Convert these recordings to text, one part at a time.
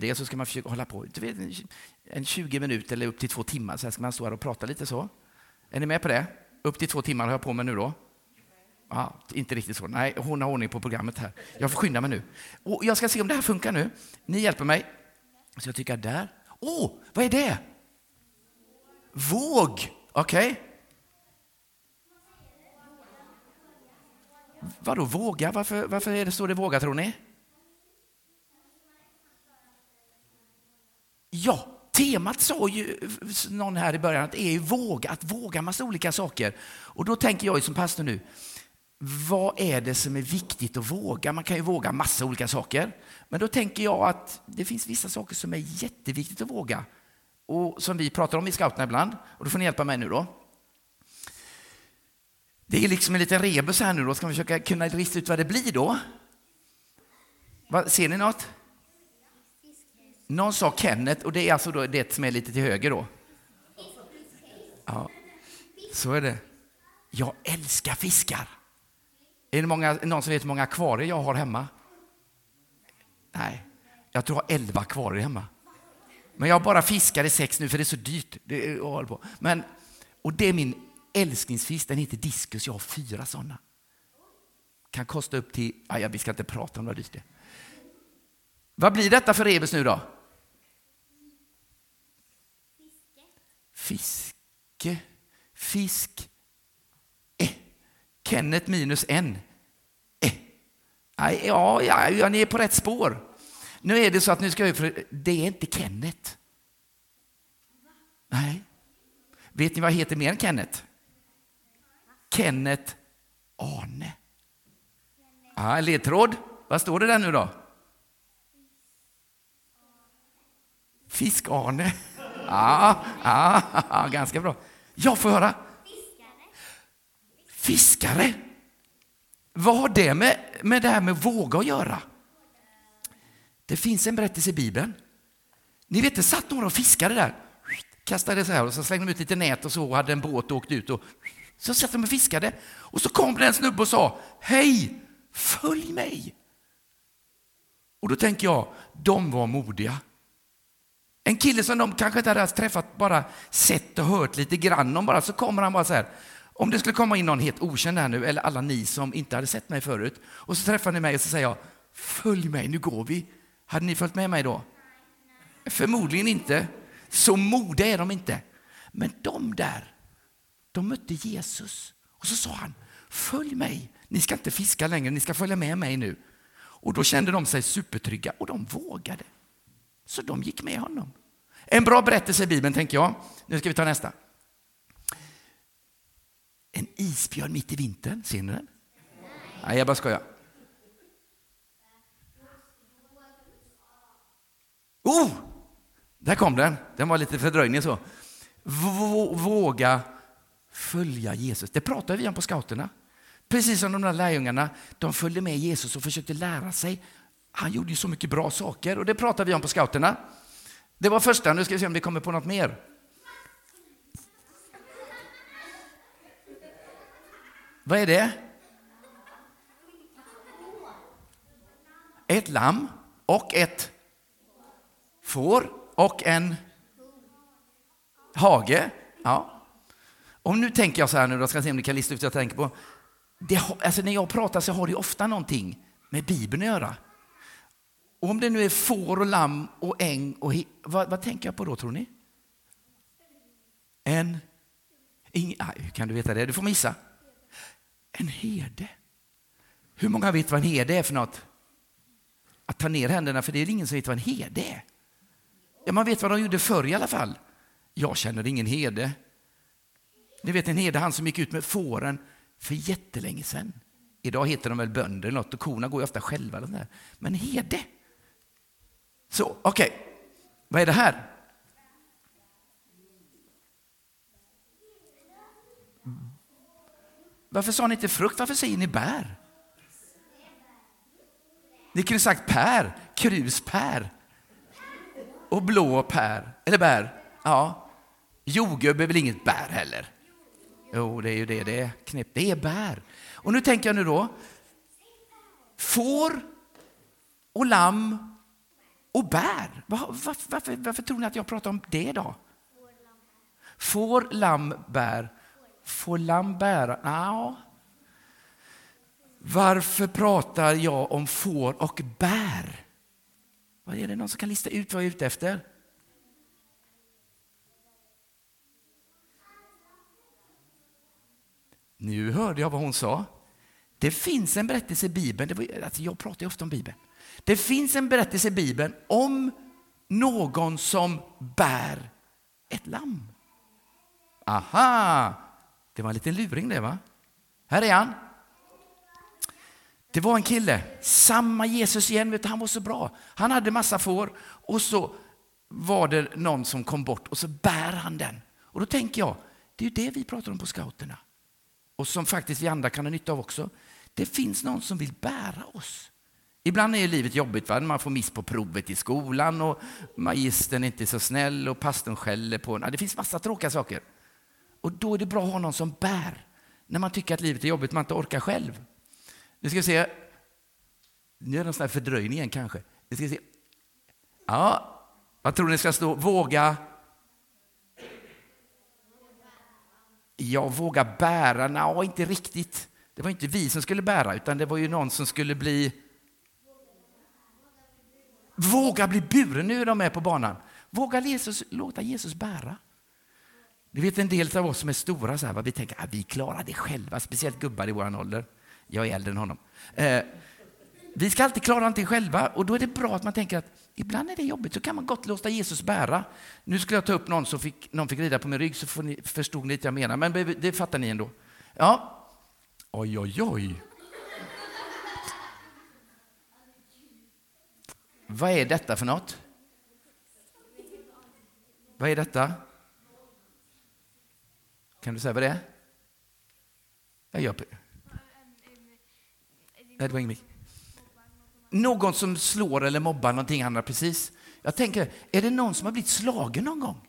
det så ska man försöka hålla på vet, en 20 minuter eller upp till två timmar. Så här ska man stå här och prata lite så. Är ni med på det? Upp till två timmar har jag på mig nu då. Ja, inte riktigt så. Nej, hon har ordning på programmet här. Jag får skynda mig nu. Och jag ska se om det här funkar nu. Ni hjälper mig. Så jag tycker där. Åh, oh, vad är det? Våg. Okej. Okay. Vadå våga? Varför, varför är det, står det våga tror ni? Ja, temat sa ju någon här i början att det är våga, att våga massa olika saker. Och då tänker jag som pastor nu, vad är det som är viktigt att våga? Man kan ju våga massa olika saker. Men då tänker jag att det finns vissa saker som är jätteviktigt att våga. Och som vi pratar om i scouterna ibland. Och då får ni hjälpa mig nu då. Det är liksom en liten rebus här nu då. Ska vi försöka kunna lista ut vad det blir då? ser ni något? Någon sa Kenneth och det är alltså då det som är lite till höger då. Ja, så är det. Jag älskar fiskar. Är det många, någon som vet hur många akvarier jag har hemma? Nej, jag tror jag har elva akvarier hemma. Men jag bara fiskar i sex nu för det är så dyrt. Det är, på. Men, och det är min älsklingsfisk, den heter diskus. Jag har fyra sådana. Kan kosta upp till, ja, vi ska inte prata om vad dyrt det är. Vad blir detta för rebus nu då? Fiske. Fisk. Eh. Kenneth minus en. Eh. Ja, ja, ja, ni är på rätt spår. Nu är det så att nu ska jag för det är inte Kenneth. Nej. Vet ni vad heter mer än Kenneth? Kenneth Arne. Ja, ledtråd. Vad står det där nu då? Fisk-Arne. Ja, ja, ganska bra. Jag får höra. Fiskare. Vad har det med, med det här med våga att göra? Det finns en berättelse i Bibeln. Ni vet, det satt några och fiskade där. Kastade så här och så slängde de ut lite nät och så och hade en båt och åkte ut. Och så satt de och fiskade. Och så kom det en snubbe och sa, hej, följ mig. Och då tänker jag, de var modiga. En kille som de kanske inte hade träffat, bara sett och hört lite grann om bara, så kommer han bara så här. Om det skulle komma in någon helt okänd här nu, eller alla ni som inte hade sett mig förut, och så träffar ni mig och så säger jag, följ mig, nu går vi. Hade ni följt med mig då? Förmodligen inte. Så modiga är de inte. Men de där, de mötte Jesus och så sa han, följ mig. Ni ska inte fiska längre, ni ska följa med mig nu. Och då kände de sig supertrygga och de vågade. Så de gick med honom. En bra berättelse i Bibeln, tänker jag. Nu ska vi ta nästa. En isbjörn mitt i vintern, ser ni den? Nej, jag bara skojar. Oh! Där kom den. Den var lite fördröjning så. Våga följa Jesus. Det pratade vi om på scouterna. Precis som de där lärjungarna, de följde med Jesus och försökte lära sig. Han gjorde ju så mycket bra saker och det pratade vi om på scouterna. Det var första, nu ska vi se om vi kommer på något mer. Vad är det? Ett lamm och ett får och en hage. Ja. Och nu tänker jag så här nu, då ska jag se om ni kan lista ut vad jag tänker på. Det, alltså när jag pratar så har det ofta någonting med Bibeln att göra. Och om det nu är får och lamm och äng, och vad, vad tänker jag på då tror ni? En... Ing, hur kan du veta det? Du får missa. En herde. Hur många vet vad en herde är för något? Att ta ner händerna, för det är ingen som vet vad en herde är. Ja, man vet vad de gjorde förr i alla fall. Jag känner ingen herde. Ni vet en herde, han som gick ut med fåren för jättelänge sedan. Idag heter de väl bönder eller något och korna går ju ofta själva. Eller där. Men herde. Så, okej. Okay. Vad är det här? Varför sa ni inte frukt? Varför säger ni bär? Ni kunde sagt pär, kruspär och blå pär, eller bär. Ja. Jordgubb är väl inget bär heller? Jo, det är ju det det är. Knep. Det är bär. Och nu tänker jag nu då. Får och lamm och bär. Var, varför, varför tror ni att jag pratar om det då? Får, lamm, bär. Får lamm bära? Ja. Varför pratar jag om får och bär? Vad är det någon som kan lista ut vad jag är ute efter? Nu hörde jag vad hon sa. Det finns en berättelse i Bibeln, det var, alltså jag pratar ju ofta om Bibeln. Det finns en berättelse i Bibeln om någon som bär ett lamm. Aha! Det var en liten luring det va? Här är han. Det var en kille, samma Jesus igen, vet du, han var så bra. Han hade massa får och så var det någon som kom bort och så bär han den. Och då tänker jag, det är ju det vi pratar om på scouterna. Och som faktiskt vi andra kan ha nytta av också. Det finns någon som vill bära oss. Ibland är livet jobbigt, va? man får miss på provet i skolan och magistern är inte så snäll och pastorn skäller på en. Det finns massa tråkiga saker. Och då är det bra att ha någon som bär när man tycker att livet är jobbigt, man inte orkar själv. Nu ska vi se. Nu är det en sån här fördröjning igen kanske. Nu ska se. Ja, vad tror ni ska stå? Våga? Jag vågar bära? Nej, inte riktigt. Det var inte vi som skulle bära, utan det var ju någon som skulle bli... Våga bli buren. Nu är de med på banan. Våga Jesus, låta Jesus bära. Du vet en del av oss som är stora, så här, vi tänker att ah, vi klarar det själva, speciellt gubbar i vår ålder. Jag är äldre än honom. Eh, vi ska alltid klara allting själva och då är det bra att man tänker att ibland är det jobbigt, så kan man gott låta Jesus bära. Nu skulle jag ta upp någon som fick, någon fick rida på min rygg så får ni, förstod ni lite jag menar, men det fattar ni ändå. Ja, oj, oj, oj. Vad är detta för något? Vad är detta? Kan du säga vad det är? Jag gör Nej, det var. Någon som slår eller mobbar någonting annat precis. Jag tänker, är det någon som har blivit slagen någon gång?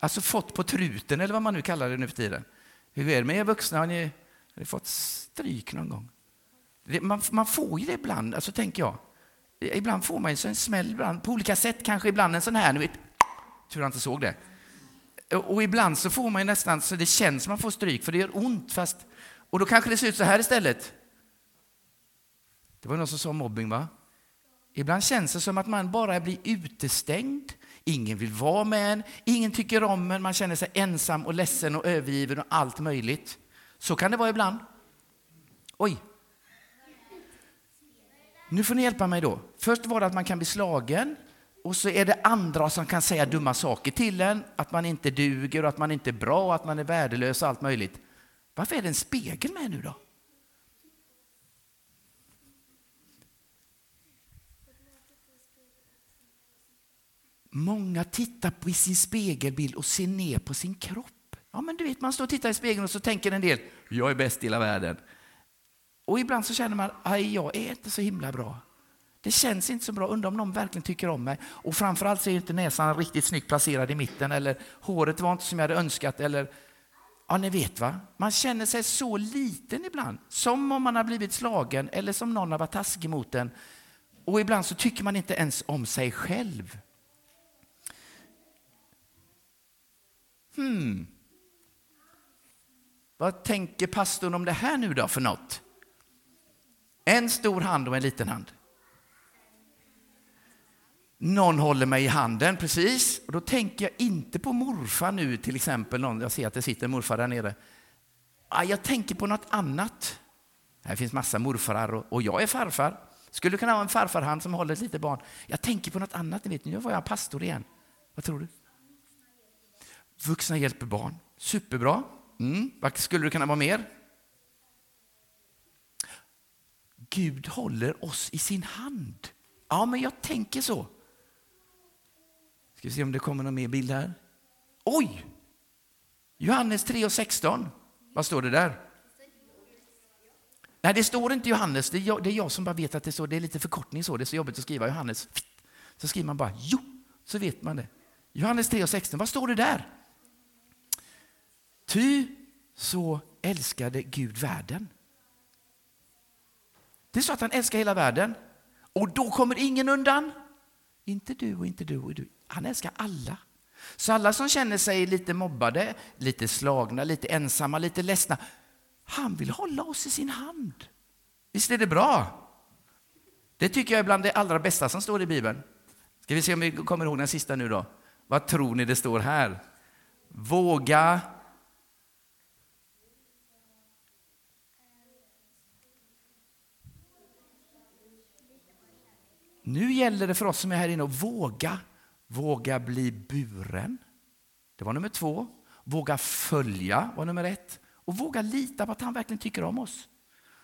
Alltså fått på truten eller vad man nu kallar det nu för tiden. Hur är det med er vuxna? Har ni, har ni fått stryk någon gång? Man, man, får ju det ibland, alltså tänker jag. Ibland får man ju en smäll ibland, på olika sätt, kanske ibland en sån här, nu vet, tur jag inte såg det. Och ibland så får man ju nästan så det känns som man får stryk, för det gör ont. Fast, och då kanske det ser ut så här istället. Det var någon som sa mobbing, va? Ibland känns det som att man bara blir utestängd. Ingen vill vara med en, ingen tycker om en, man känner sig ensam och ledsen och övergiven och allt möjligt. Så kan det vara ibland. Oj. Nu får ni hjälpa mig då. Först var det att man kan bli slagen och så är det andra som kan säga dumma saker till en, att man inte duger, att man inte är bra, att man är värdelös och allt möjligt. Varför är det en spegel med nu då? Många tittar på sin spegelbild och ser ner på sin kropp. Ja, men du vet, man står och tittar i spegeln och så tänker en del, jag är bäst i hela världen. Och ibland så känner man, aj, jag är inte så himla bra. Det känns inte så bra, undrar om någon verkligen tycker om mig. Och framförallt så är inte näsan riktigt snyggt placerad i mitten eller håret var inte som jag hade önskat eller Ja, ni vet va? Man känner sig så liten ibland, som om man har blivit slagen eller som någon har varit taskig mot en. Och ibland så tycker man inte ens om sig själv. Hmm. Vad tänker pastorn om det här nu då för något? En stor hand och en liten hand. Någon håller mig i handen, precis. Och då tänker jag inte på morfar nu till exempel. Någon, jag ser att det sitter en morfar där nere. Ah, jag tänker på något annat. Här finns massa morfarar och, och jag är farfar. Skulle kunna vara en farfarhand som håller ett litet barn. Jag tänker på något annat. Vet, nu var jag pastor igen. Vad tror du? Vuxna hjälper barn. Superbra. Mm. Vad skulle det kunna vara mer? Gud håller oss i sin hand. Ja, men jag tänker så. Ska vi se om det kommer någon mer bild här. Oj! Johannes 3 och 16. Vad står det där? Nej, det står inte Johannes. Det är, jag, det är jag som bara vet att det står. Det är lite förkortning så. Det är så jobbigt att skriva Johannes. Så skriver man bara jo, så vet man det. Johannes 3 och 16. Vad står det där? Ty så älskade Gud världen. Det är så att han älskar hela världen. Och då kommer ingen undan. Inte du och inte du och du. Han älskar alla. Så alla som känner sig lite mobbade, lite slagna, lite ensamma, lite ledsna. Han vill hålla oss i sin hand. Visst är det bra? Det tycker jag är bland det allra bästa som står i Bibeln. Ska vi se om vi kommer ihåg den sista nu då? Vad tror ni det står här? Våga Nu gäller det för oss som är här inne att våga, våga bli buren. Det var nummer två. Våga följa var nummer ett. Och våga lita på att han verkligen tycker om oss.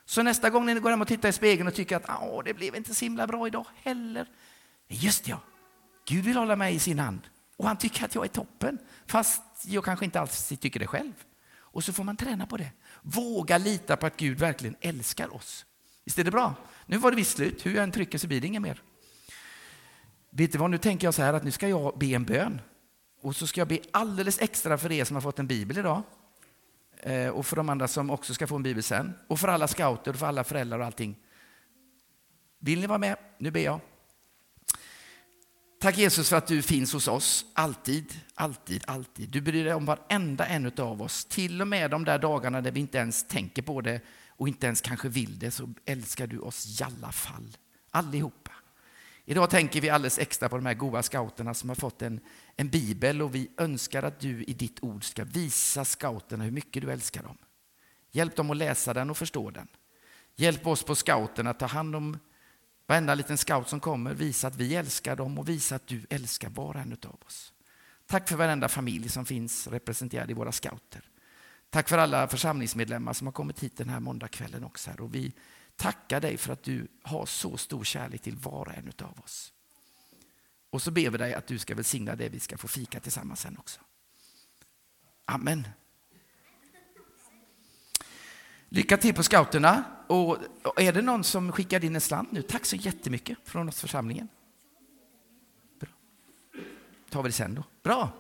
Så nästa gång ni går hem och tittar i spegeln och tycker att Åh, det blev inte så himla bra idag heller. Just ja, Gud vill hålla mig i sin hand och han tycker att jag är toppen. Fast jag kanske inte alls tycker det själv. Och så får man träna på det. Våga lita på att Gud verkligen älskar oss. Visst är det bra? Nu var det visst slut. Hur jag än trycker så blir det inget mer. Vet du vad, nu tänker jag så här att nu ska jag be en bön. Och så ska jag be alldeles extra för er som har fått en bibel idag. Eh, och för de andra som också ska få en bibel sen. Och för alla scouter, och för alla föräldrar och allting. Vill ni vara med? Nu ber jag. Tack Jesus för att du finns hos oss, alltid, alltid, alltid. Du bryr dig om varenda en av oss, till och med de där dagarna där vi inte ens tänker på det och inte ens kanske vill det, så älskar du oss i alla fall, Allihop. Idag tänker vi alldeles extra på de här goda scouterna som har fått en, en bibel och vi önskar att du i ditt ord ska visa scouterna hur mycket du älskar dem. Hjälp dem att läsa den och förstå den. Hjälp oss på scouterna att ta hand om varenda liten scout som kommer, visa att vi älskar dem och visa att du älskar var och en av oss. Tack för varenda familj som finns representerad i våra scouter. Tack för alla församlingsmedlemmar som har kommit hit den här måndagskvällen också. Här. Och vi tacka dig för att du har så stor kärlek till var och en av oss. Och så ber vi dig att du ska välsigna det vi ska få fika tillsammans sen också. Amen. Lycka till på scouterna. Och är det någon som skickar in en slant nu? Tack så jättemycket från oss församlingen. Bra. tar vi det sen då. Bra.